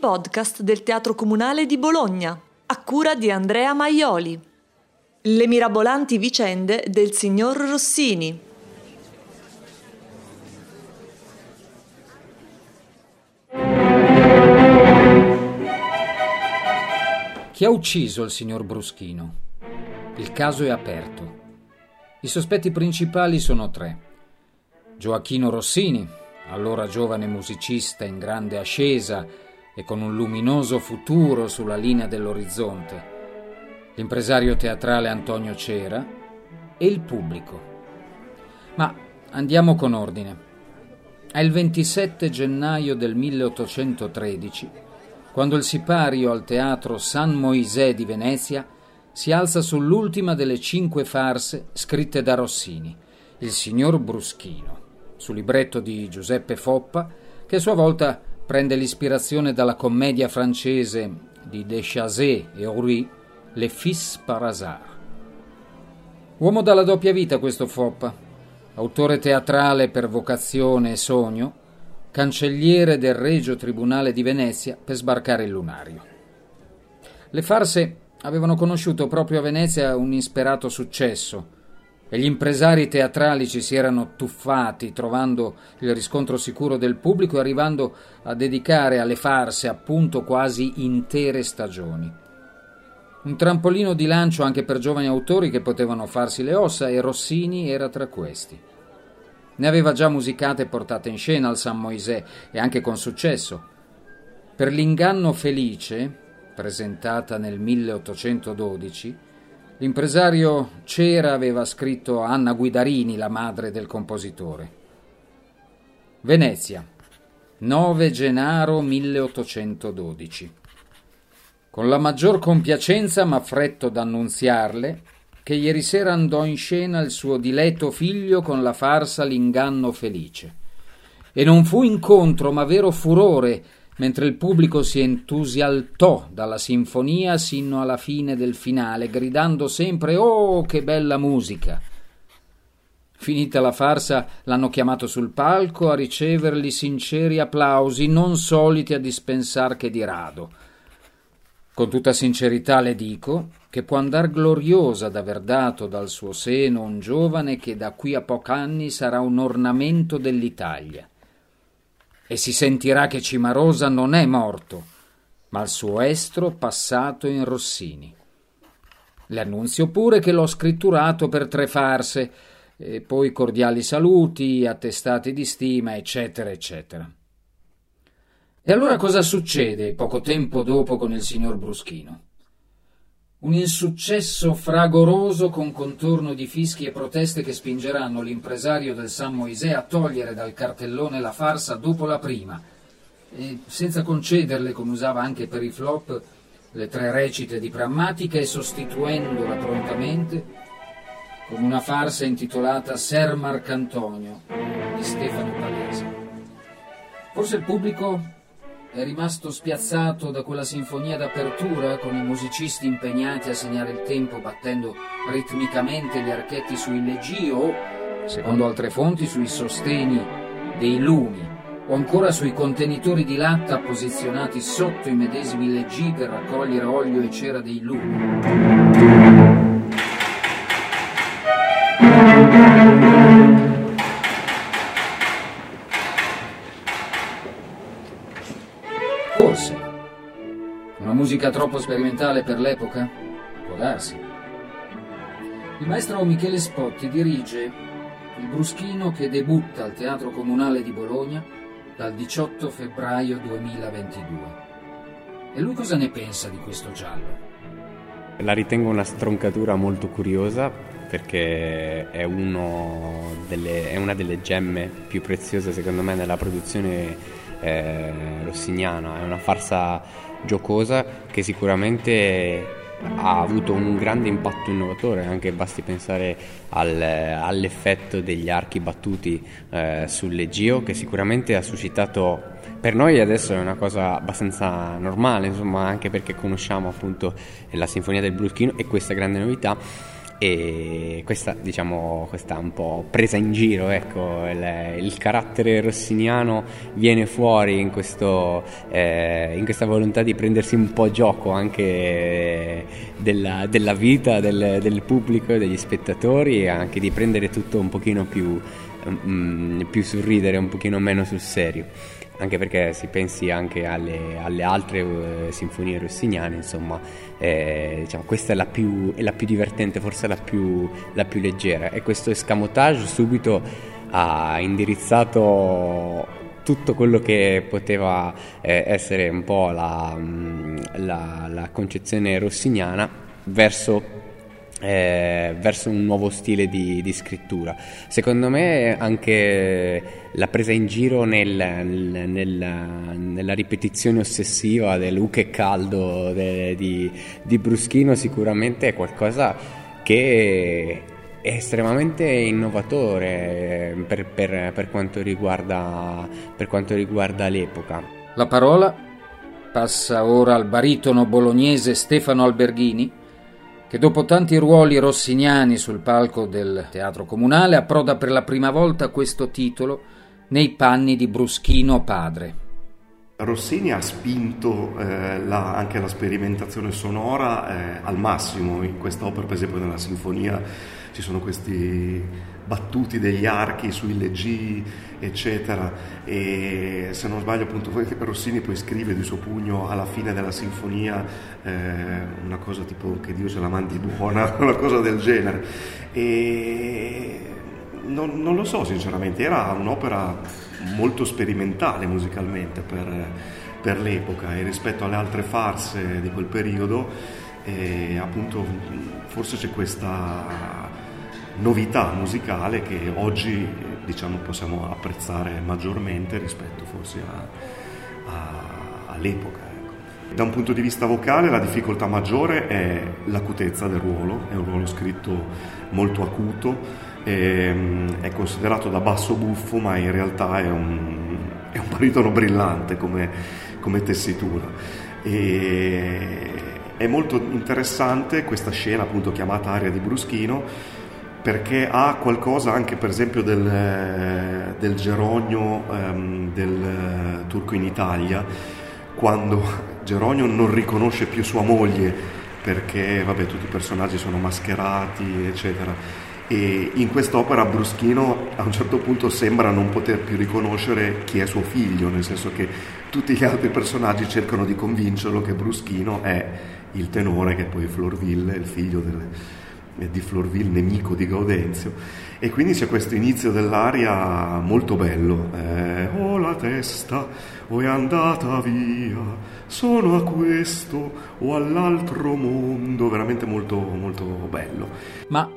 podcast del Teatro Comunale di Bologna, a cura di Andrea Maioli. Le mirabolanti vicende del signor Rossini. Chi ha ucciso il signor Bruschino? Il caso è aperto. I sospetti principali sono tre. Gioacchino Rossini, allora giovane musicista in grande ascesa e con un luminoso futuro sulla linea dell'orizzonte, l'impresario teatrale Antonio Cera e il pubblico. Ma andiamo con ordine. È il 27 gennaio del 1813, quando il sipario al teatro San Moisè di Venezia si alza sull'ultima delle cinque farse scritte da Rossini, il signor Bruschino su libretto di Giuseppe Foppa, che a sua volta prende l'ispirazione dalla commedia francese di Deschazet e Horry, Le Fils par hasard. Uomo dalla doppia vita questo Foppa, autore teatrale per vocazione e sogno, cancelliere del Regio Tribunale di Venezia per sbarcare il lunario. Le farse avevano conosciuto proprio a Venezia un insperato successo, e gli impresari teatrali ci si erano tuffati trovando il riscontro sicuro del pubblico e arrivando a dedicare alle farse appunto quasi intere stagioni. Un trampolino di lancio anche per giovani autori che potevano farsi le ossa e Rossini era tra questi. Ne aveva già musicate e portate in scena al San Moisè e anche con successo. Per l'inganno felice, presentata nel 1812, L'impresario Cera aveva scritto a Anna Guidarini, la madre del compositore. Venezia, 9 Genaro 1812. Con la maggior compiacenza m'affretto d'annunziarle che ieri sera andò in scena il suo diletto figlio con la farsa L'inganno felice. E non fu incontro, ma vero furore mentre il pubblico si entusialtò dalla sinfonia sino alla fine del finale, gridando sempre Oh, che bella musica! Finita la farsa, l'hanno chiamato sul palco a ricevergli sinceri applausi, non soliti a dispensar che di rado. Con tutta sincerità le dico che può andar gloriosa d'aver dato dal suo seno un giovane che da qui a poch'anni sarà un ornamento dell'Italia e si sentirà che Cimarosa non è morto, ma il suo estro passato in Rossini. Le annunzio pure che l'ho scritturato per tre farse, e poi cordiali saluti, attestati di stima, eccetera, eccetera. E allora cosa succede poco tempo dopo con il signor Bruschino? Un insuccesso fragoroso con contorno di fischi e proteste che spingeranno l'impresario del San Moisè a togliere dal cartellone la farsa dopo la prima, e senza concederle, come usava anche per i flop, le tre recite di prammatica e sostituendola prontamente con una farsa intitolata Ser Marcantonio di Stefano Palese. Forse il pubblico è rimasto spiazzato da quella sinfonia d'apertura con i musicisti impegnati a segnare il tempo battendo ritmicamente gli archetti sui leggi o, secondo altre fonti, sui sosteni dei lumi o ancora sui contenitori di latta posizionati sotto i medesimi leggi per raccogliere olio e cera dei lumi. Musica troppo sperimentale per l'epoca? Può darsi. Il maestro Michele Spotti dirige il Bruschino che debutta al Teatro Comunale di Bologna dal 18 febbraio 2022. E lui cosa ne pensa di questo giallo? La ritengo una stroncatura molto curiosa perché è, delle, è una delle gemme più preziose secondo me nella produzione eh, rossiniana, è una farsa giocosa che sicuramente ha avuto un grande impatto innovatore, anche basti pensare al, all'effetto degli archi battuti eh, sull'Egeo che sicuramente ha suscitato per noi adesso è una cosa abbastanza normale, insomma, anche perché conosciamo appunto la Sinfonia del Bruschino e questa grande novità e questa diciamo questa un po' presa in giro ecco il, il carattere rossiniano viene fuori in, questo, eh, in, questa volontà di prendersi un po' gioco anche della, della vita del, del, pubblico e degli spettatori e anche di prendere tutto un pochino più, um, più sul ridere un pochino meno sul serio anche perché si pensi anche alle, alle altre uh, sinfonie rossiniane, insomma, eh, diciamo, questa è la, più, è la, più, divertente, forse la più, la più leggera. E questo escamotage subito ha indirizzato tutto quello che poteva eh, essere un po' la, mm, la, la concezione rossiniana verso eh, verso un nuovo stile di, di, scrittura. Secondo me anche la presa in giro nel, nel, nel, nella ripetizione ossessiva del U che caldo de, di, di Bruschino sicuramente è qualcosa che è estremamente innovatore per, per, per, quanto riguarda, per quanto riguarda l'epoca. La parola passa ora al baritono bolognese Stefano Alberghini che dopo tanti ruoli rossiniani sul palco del teatro comunale approda per la prima volta questo titolo nei panni di Bruschino padre. Rossini ha spinto eh, la, anche la sperimentazione sonora eh, al massimo in quest'opera, per esempio nella sinfonia ci sono questi battuti degli archi sui leggii, eccetera. E se non sbaglio, appunto, Rossini poi scrive di suo pugno alla fine della sinfonia eh, una cosa tipo che Dio se la mandi buona, una cosa del genere. E non, non lo so, sinceramente, era un'opera molto sperimentale musicalmente per, per l'epoca e rispetto alle altre farse di quel periodo. E appunto forse c'è questa novità musicale che oggi diciamo, possiamo apprezzare maggiormente rispetto forse a, a, all'epoca. Ecco. Da un punto di vista vocale la difficoltà maggiore è l'acutezza del ruolo, è un ruolo scritto molto acuto, è, ehm, è considerato da basso buffo ma in realtà è un, è un baritono brillante come, come tessitura. E, è molto interessante questa scena appunto chiamata Aria di Bruschino perché ha qualcosa anche per esempio del, del Geronio ehm, del Turco in Italia, quando Geronio non riconosce più sua moglie perché vabbè, tutti i personaggi sono mascherati, eccetera. E in quest'opera Bruschino a un certo punto sembra non poter più riconoscere chi è suo figlio, nel senso che tutti gli altri personaggi cercano di convincerlo che Bruschino è il tenore, che poi Florville, il figlio del, di Florville, nemico di Gaudenzio. E quindi c'è questo inizio dell'aria molto bello. Eh, oh la testa, o è andata via, sono a questo o all'altro mondo, veramente molto, molto bello. Ma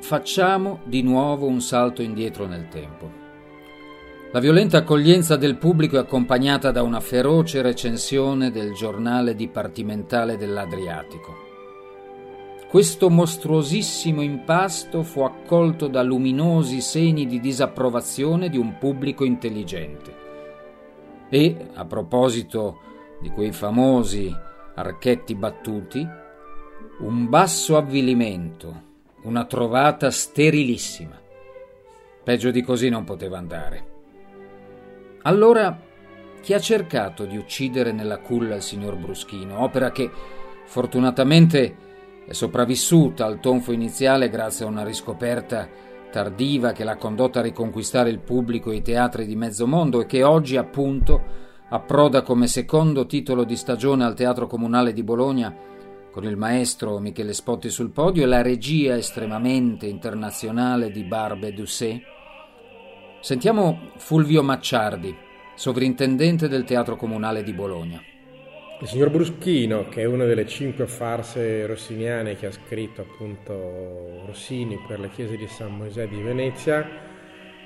facciamo di nuovo un salto indietro nel tempo. La violenta accoglienza del pubblico è accompagnata da una feroce recensione del giornale dipartimentale dell'Adriatico. Questo mostruosissimo impasto fu accolto da luminosi segni di disapprovazione di un pubblico intelligente. E, a proposito di quei famosi archetti battuti, un basso avvilimento, una trovata sterilissima. Peggio di così non poteva andare. Allora, chi ha cercato di uccidere nella culla il signor Bruschino, opera che fortunatamente è sopravvissuta al tonfo iniziale grazie a una riscoperta tardiva che l'ha condotta a riconquistare il pubblico e i teatri di mezzo mondo e che oggi appunto approda come secondo titolo di stagione al Teatro Comunale di Bologna con il maestro Michele Spotti sul podio e la regia estremamente internazionale di Barbe Doucet. Sentiamo Fulvio Macciardi, sovrintendente del Teatro Comunale di Bologna. Il signor Bruschino, che è una delle cinque farse rossiniane che ha scritto appunto Rossini per la chiesa di San Mosè di Venezia,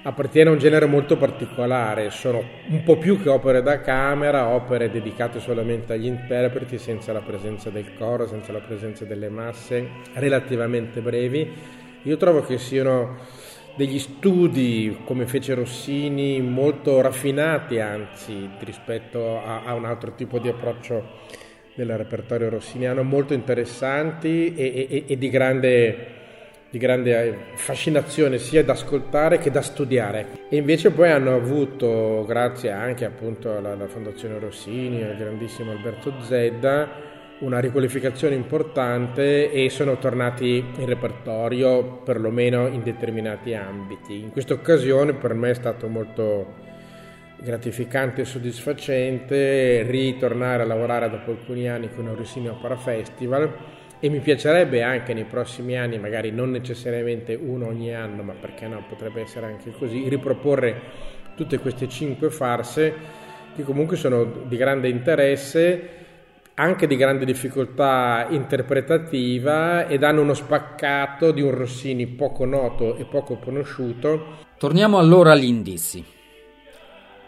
appartiene a un genere molto particolare, sono un po' più che opere da camera, opere dedicate solamente agli interpreti, senza la presenza del coro, senza la presenza delle masse, relativamente brevi. Io trovo che siano degli studi, come fece Rossini, molto raffinati, anzi, rispetto a, a un altro tipo di approccio del repertorio rossiniano, molto interessanti e, e, e di, grande, di, grande fascinazione sia da ascoltare che da studiare. E invece poi hanno avuto, grazie anche appunto alla, alla Fondazione Rossini, al grandissimo Alberto Zedda, una riqualificazione importante e sono tornati in repertorio perlomeno in determinati ambiti. In questa occasione per me è stato molto gratificante e soddisfacente ritornare a lavorare dopo alcuni anni con il Rossini Opera Festival e mi piacerebbe anche nei prossimi anni, magari non necessariamente uno ogni anno, ma perché no, potrebbe essere anche così, riproporre tutte queste cinque farse che comunque sono di grande interesse anche di grande difficoltà interpretativa ed hanno uno spaccato di un Rossini poco noto e poco conosciuto. Torniamo allora agli indizi.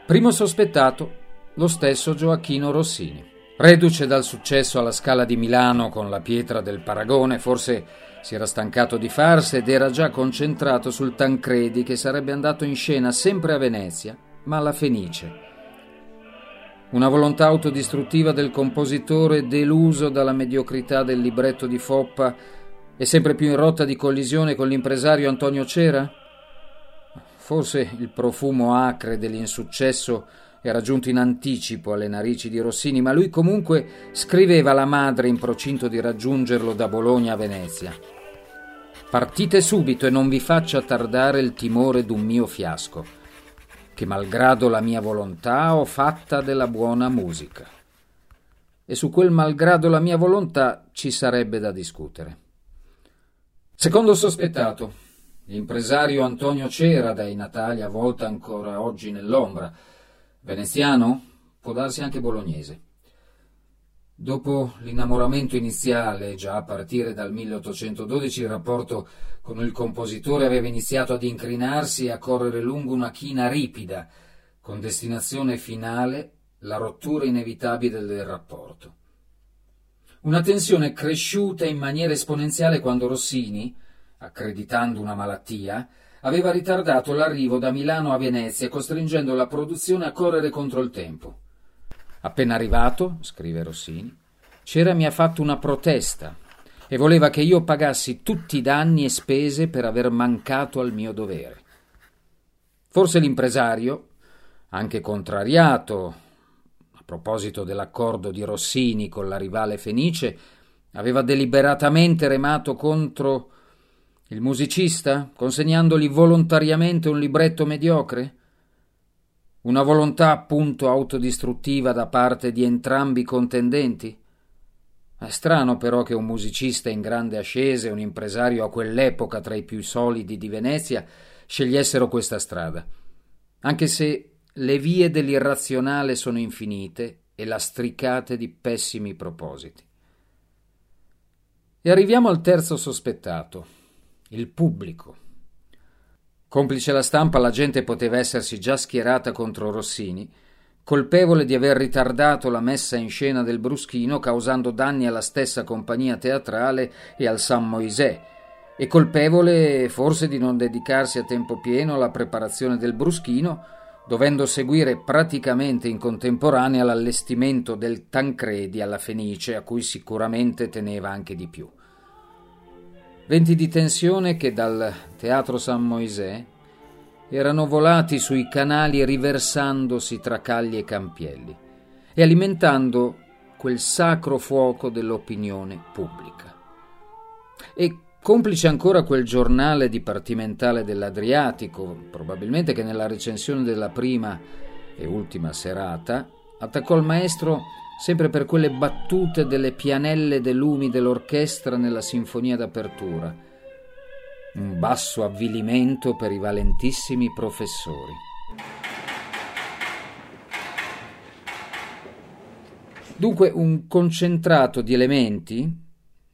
Primo sospettato, lo stesso Gioacchino Rossini. Reduce dal successo alla Scala di Milano con la pietra del Paragone, forse si era stancato di farse ed era già concentrato sul Tancredi che sarebbe andato in scena sempre a Venezia, ma alla Fenice una volontà autodistruttiva del compositore deluso dalla mediocrità del libretto di Foppa e sempre più in rotta di collisione con l'impresario Antonio Cera? Forse il profumo acre dell'insuccesso era giunto in anticipo alle narici di Rossini, ma lui comunque scriveva alla madre in procinto di raggiungerlo da Bologna a Venezia. Partite subito e non vi faccia tardare il timore d'un mio fiasco che malgrado la mia volontà ho fatta della buona musica. E su quel malgrado la mia volontà ci sarebbe da discutere. Secondo sospettato, l'impresario Antonio Cera dai Natali avvolta ancora oggi nell'ombra. Veneziano? Può darsi anche bolognese. Dopo l'innamoramento iniziale, già a partire dal 1812, il rapporto con il compositore aveva iniziato ad incrinarsi e a correre lungo una china ripida, con destinazione finale la rottura inevitabile del rapporto. Una tensione cresciuta in maniera esponenziale quando Rossini, accreditando una malattia, aveva ritardato l'arrivo da Milano a Venezia, costringendo la produzione a correre contro il tempo. Appena arrivato, scrive Rossini, Cera mi ha fatto una protesta e voleva che io pagassi tutti i danni e spese per aver mancato al mio dovere. Forse l'impresario, anche contrariato a proposito dell'accordo di Rossini con la rivale Fenice, aveva deliberatamente remato contro il musicista, consegnandogli volontariamente un libretto mediocre? Una volontà appunto autodistruttiva da parte di entrambi i contendenti? È strano però che un musicista in grande ascesa e un impresario a quell'epoca tra i più solidi di Venezia scegliessero questa strada, anche se le vie dell'irrazionale sono infinite e lastricate di pessimi propositi. E arriviamo al terzo sospettato, il pubblico. Complice la stampa, la gente poteva essersi già schierata contro Rossini, colpevole di aver ritardato la messa in scena del Bruschino causando danni alla stessa compagnia teatrale e al San Moisè, e colpevole forse di non dedicarsi a tempo pieno alla preparazione del Bruschino, dovendo seguire praticamente in contemporanea l'allestimento del Tancredi alla Fenice, a cui sicuramente teneva anche di più. Venti di tensione che dal Teatro San Moisè erano volati sui canali riversandosi tra cagli e campielli e alimentando quel sacro fuoco dell'opinione pubblica. E complice ancora quel giornale dipartimentale dell'Adriatico, probabilmente che nella recensione della prima e ultima serata attaccò il maestro sempre per quelle battute delle pianelle de lumi dell'orchestra nella sinfonia d'apertura. Un basso avvilimento per i valentissimi professori. Dunque un concentrato di elementi,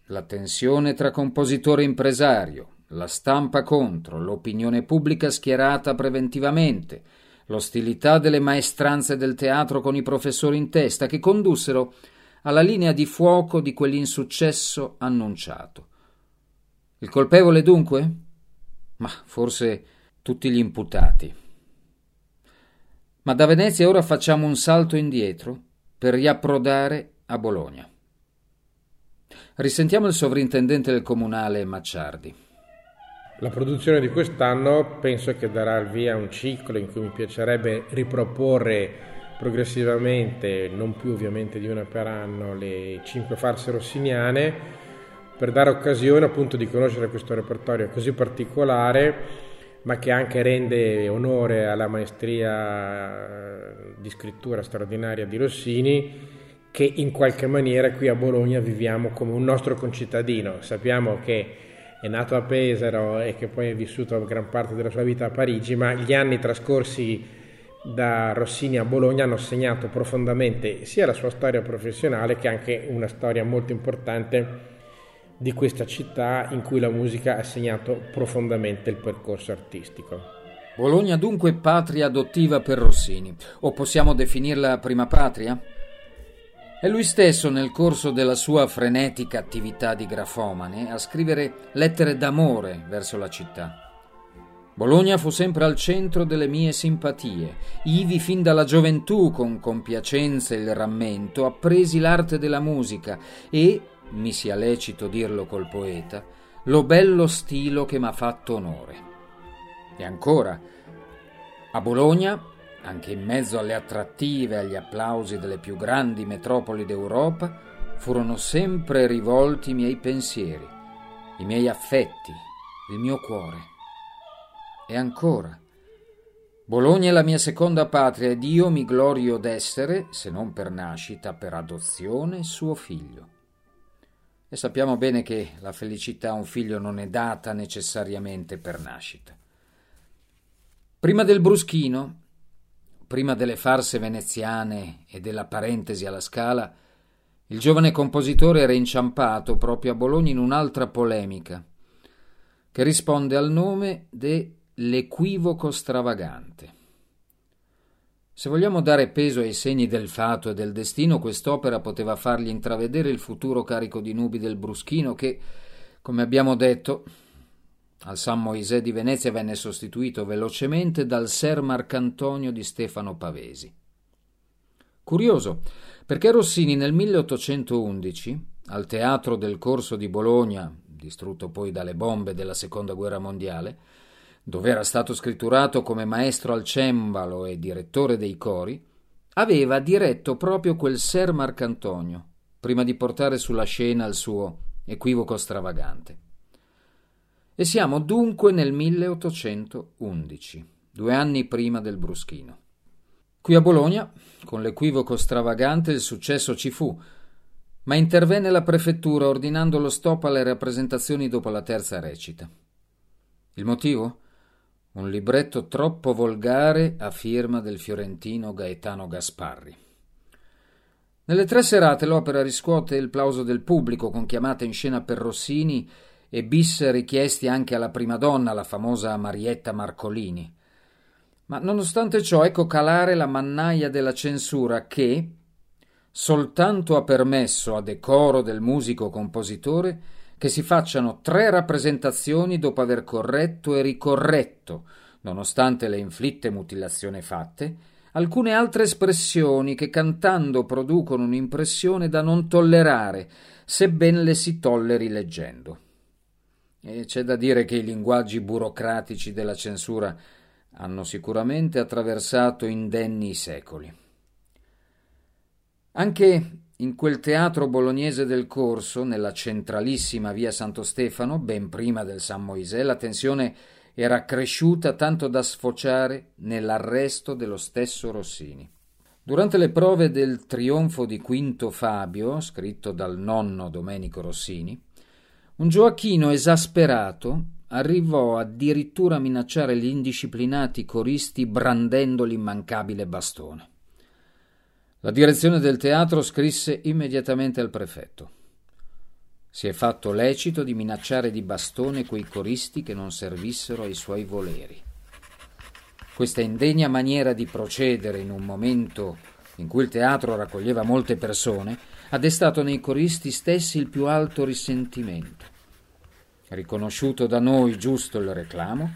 la tensione tra compositore e impresario, la stampa contro, l'opinione pubblica schierata preventivamente, l'ostilità delle maestranze del teatro con i professori in testa, che condussero alla linea di fuoco di quell'insuccesso annunciato. Il colpevole dunque? Ma forse tutti gli imputati. Ma da Venezia ora facciamo un salto indietro per riapprodare a Bologna. Risentiamo il sovrintendente del comunale Macciardi. La produzione di quest'anno penso che darà il via a un ciclo in cui mi piacerebbe riproporre progressivamente, non più ovviamente di una per anno, le cinque farse rossiniane per dare occasione appunto di conoscere questo repertorio così particolare ma che anche rende onore alla maestria di scrittura straordinaria di Rossini che in qualche maniera qui a Bologna viviamo come un nostro concittadino. Sappiamo che è nato a Pesaro e che poi è vissuto gran parte della sua vita a Parigi, ma gli anni trascorsi da Rossini a Bologna hanno segnato profondamente sia la sua storia professionale che anche una storia molto importante di questa città in cui la musica ha segnato profondamente il percorso artistico. Bologna dunque patria adottiva per Rossini, o possiamo definirla prima patria? È lui stesso, nel corso della sua frenetica attività di grafomane, a scrivere lettere d'amore verso la città. Bologna fu sempre al centro delle mie simpatie. Ivi fin dalla gioventù, con compiacenza e il rammento, appresi l'arte della musica e, mi sia lecito dirlo col poeta, lo bello stilo che m'ha fatto onore. E ancora, a Bologna anche in mezzo alle attrattive e agli applausi delle più grandi metropoli d'Europa, furono sempre rivolti i miei pensieri, i miei affetti, il mio cuore. E ancora, Bologna è la mia seconda patria ed io mi glorio d'essere, se non per nascita, per adozione, suo figlio. E sappiamo bene che la felicità a un figlio non è data necessariamente per nascita. Prima del bruschino, prima delle farse veneziane e della parentesi alla scala, il giovane compositore era inciampato proprio a Bologna in un'altra polemica, che risponde al nome de L'equivoco stravagante. Se vogliamo dare peso ai segni del fato e del destino, quest'opera poteva fargli intravedere il futuro carico di nubi del Bruschino che, come abbiamo detto, al San Moisè di Venezia venne sostituito velocemente dal Ser Marcantonio di Stefano Pavesi. Curioso, perché Rossini nel 1811, al Teatro del Corso di Bologna, distrutto poi dalle bombe della Seconda Guerra Mondiale, dove era stato scritturato come maestro al cembalo e direttore dei cori, aveva diretto proprio quel Ser Marcantonio, prima di portare sulla scena il suo equivoco stravagante. E siamo dunque nel 1811, due anni prima del Bruschino. Qui a Bologna, con l'equivoco stravagante, il successo ci fu, ma intervenne la prefettura ordinando lo stop alle rappresentazioni dopo la terza recita. Il motivo? Un libretto troppo volgare a firma del fiorentino Gaetano Gasparri. Nelle tre serate l'opera riscuote il plauso del pubblico con chiamate in scena per Rossini e bis richiesti anche alla prima donna, la famosa Marietta Marcolini. Ma nonostante ciò, ecco calare la mannaia della censura che soltanto ha permesso a decoro del musico compositore che si facciano tre rappresentazioni dopo aver corretto e ricorretto, nonostante le inflitte mutilazioni fatte, alcune altre espressioni che cantando producono un'impressione da non tollerare, sebben le si tolleri leggendo. E c'è da dire che i linguaggi burocratici della censura hanno sicuramente attraversato indenni i secoli. Anche in quel teatro bolognese del Corso, nella centralissima via Santo Stefano, ben prima del San Moisè, la tensione era cresciuta tanto da sfociare nell'arresto dello stesso Rossini. Durante le prove del trionfo di Quinto Fabio, scritto dal nonno Domenico Rossini, un Gioacchino esasperato arrivò addirittura a minacciare gli indisciplinati coristi brandendo l'immancabile bastone. La direzione del teatro scrisse immediatamente al prefetto. Si è fatto lecito di minacciare di bastone quei coristi che non servissero ai suoi voleri. Questa indegna maniera di procedere in un momento in cui il teatro raccoglieva molte persone ha destato nei coristi stessi il più alto risentimento. Riconosciuto da noi giusto il reclamo,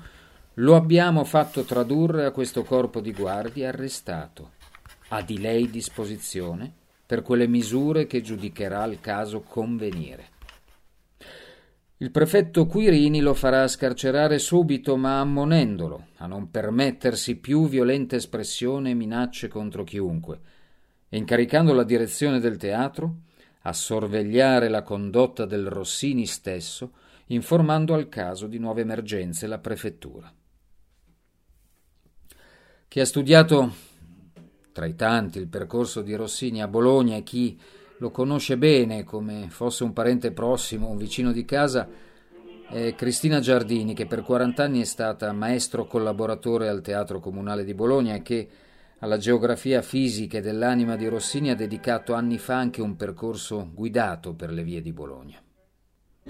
lo abbiamo fatto tradurre a questo corpo di guardie arrestato, a di lei disposizione per quelle misure che giudicherà il caso convenire. Il prefetto Quirini lo farà scarcerare subito, ma ammonendolo a non permettersi più violente espressione e minacce contro chiunque, incaricando la direzione del teatro a sorvegliare la condotta del Rossini stesso, informando al caso di nuove emergenze la prefettura. Chi ha studiato tra i tanti il percorso di Rossini a Bologna e chi lo conosce bene come fosse un parente prossimo, un vicino di casa, è Cristina Giardini, che per 40 anni è stata maestro collaboratore al Teatro Comunale di Bologna e che alla geografia fisica dell'anima di Rossini ha dedicato anni fa anche un percorso guidato per le vie di Bologna.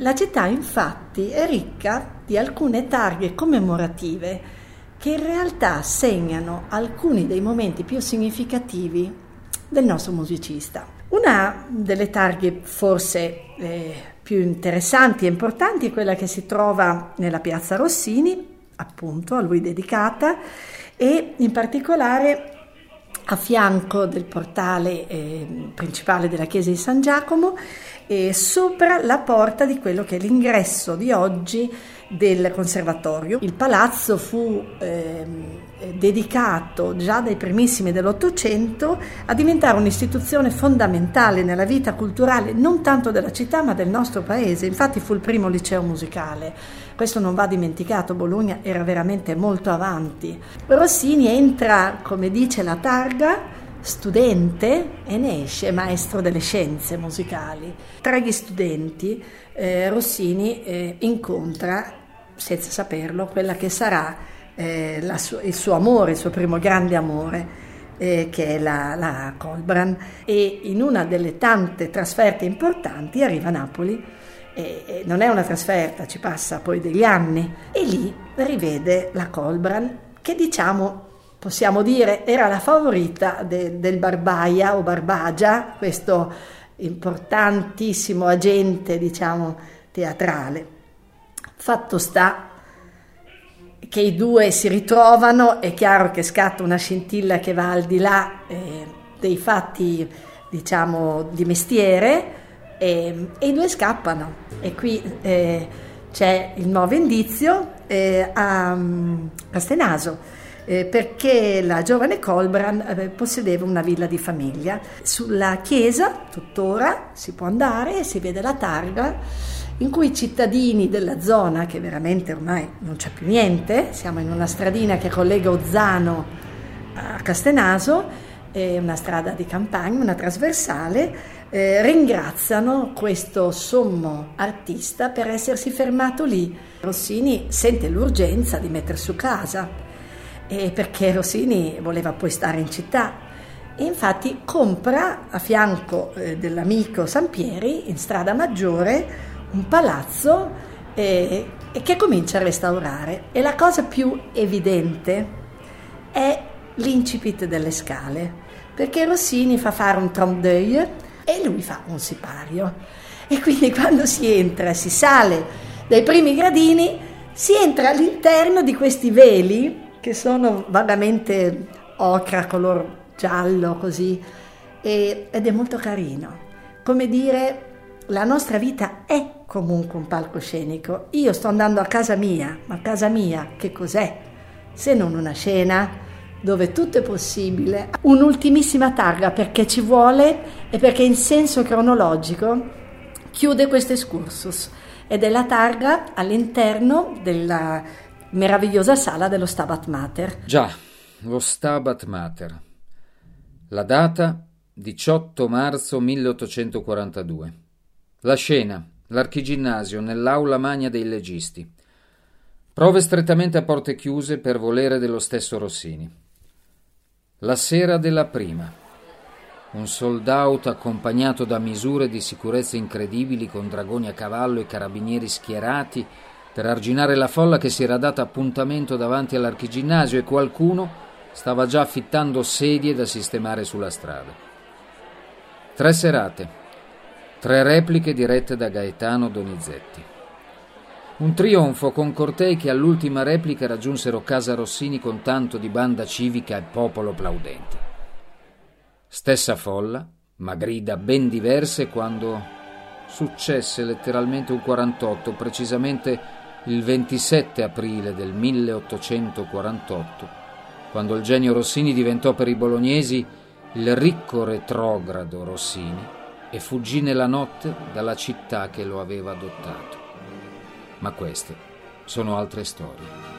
La città infatti è ricca di alcune targhe commemorative che in realtà segnano alcuni dei momenti più significativi del nostro musicista. Una delle targhe forse eh, più interessanti e importanti è quella che si trova nella piazza Rossini, appunto a lui dedicata, e in particolare a fianco del portale eh, principale della chiesa di San Giacomo e sopra la porta di quello che è l'ingresso di oggi del conservatorio. Il palazzo fu eh, dedicato già dai primissimi dell'Ottocento a diventare un'istituzione fondamentale nella vita culturale non tanto della città ma del nostro paese. Infatti fu il primo liceo musicale. Questo non va dimenticato, Bologna era veramente molto avanti. Rossini entra, come dice la targa, studente e ne esce maestro delle scienze musicali. Tra gli studenti eh, Rossini eh, incontra, senza saperlo, quella che sarà eh, su- il suo amore, il suo primo grande amore. Eh, che è la, la Colbran e in una delle tante trasferte importanti arriva a Napoli e non è una trasferta, ci passa poi degli anni e lì rivede la Colbran che diciamo possiamo dire era la favorita de, del Barbaia o Barbagia, questo importantissimo agente, diciamo, teatrale. Fatto sta che i due si ritrovano, è chiaro che scatta una scintilla che va al di là eh, dei fatti, diciamo, di mestiere e, e, i due scappano. E qui eh, c'è il nuovo indizio eh, a, a Stenaso eh, perché la giovane Colbran eh, possedeva una villa di famiglia. Sulla chiesa, tuttora, si può andare e si vede la targa in cui i cittadini della zona, che veramente ormai non c'è più niente, siamo in una stradina che collega Ozzano a Castenaso, è una strada di campagna, una trasversale, eh, ringraziano questo sommo artista per essersi fermato lì. Rossini sente l'urgenza di mettere su casa eh, perché Rossini voleva poi stare in città e infatti compra a fianco eh, dell'amico Sampieri in strada maggiore un palazzo eh, che comincia a restaurare e la cosa più evidente è l'incipit delle scale perché Rossini fa fare un trompe d'oeil e lui fa un sipario e quindi quando si entra si sale dai primi gradini si entra all'interno di questi veli che sono vagamente ocra, color giallo così, e, ed è molto carino. Come dire, la nostra vita è comunque un palcoscenico. Io sto andando a casa mia, ma casa mia che cos'è? Se non una scena dove tutto è possibile. Un'ultimissima targa perché ci vuole e perché in senso cronologico chiude questo excursus ed è la targa all'interno della meravigliosa sala dello Stabat Mater. Già, lo Stabat Mater. La data 18 marzo 1842. La scena, l'archiginnasio nell'aula magna dei legisti. Prove strettamente a porte chiuse per volere dello stesso Rossini. La sera della prima. Un soldaut accompagnato da misure di sicurezza incredibili con dragoni a cavallo e carabinieri schierati per arginare la folla che si era data appuntamento davanti all'archiginnasio e qualcuno stava già affittando sedie da sistemare sulla strada. Tre serate, tre repliche dirette da Gaetano Donizetti. Un trionfo con cortei che all'ultima replica raggiunsero Casa Rossini con tanto di banda civica e popolo plaudente. Stessa folla, ma grida ben diverse quando successe letteralmente un 48, precisamente il 27 aprile del 1848, quando il genio Rossini diventò per i bolognesi il ricco retrogrado Rossini e fuggì nella notte dalla città che lo aveva adottato. Ma queste sono altre storie.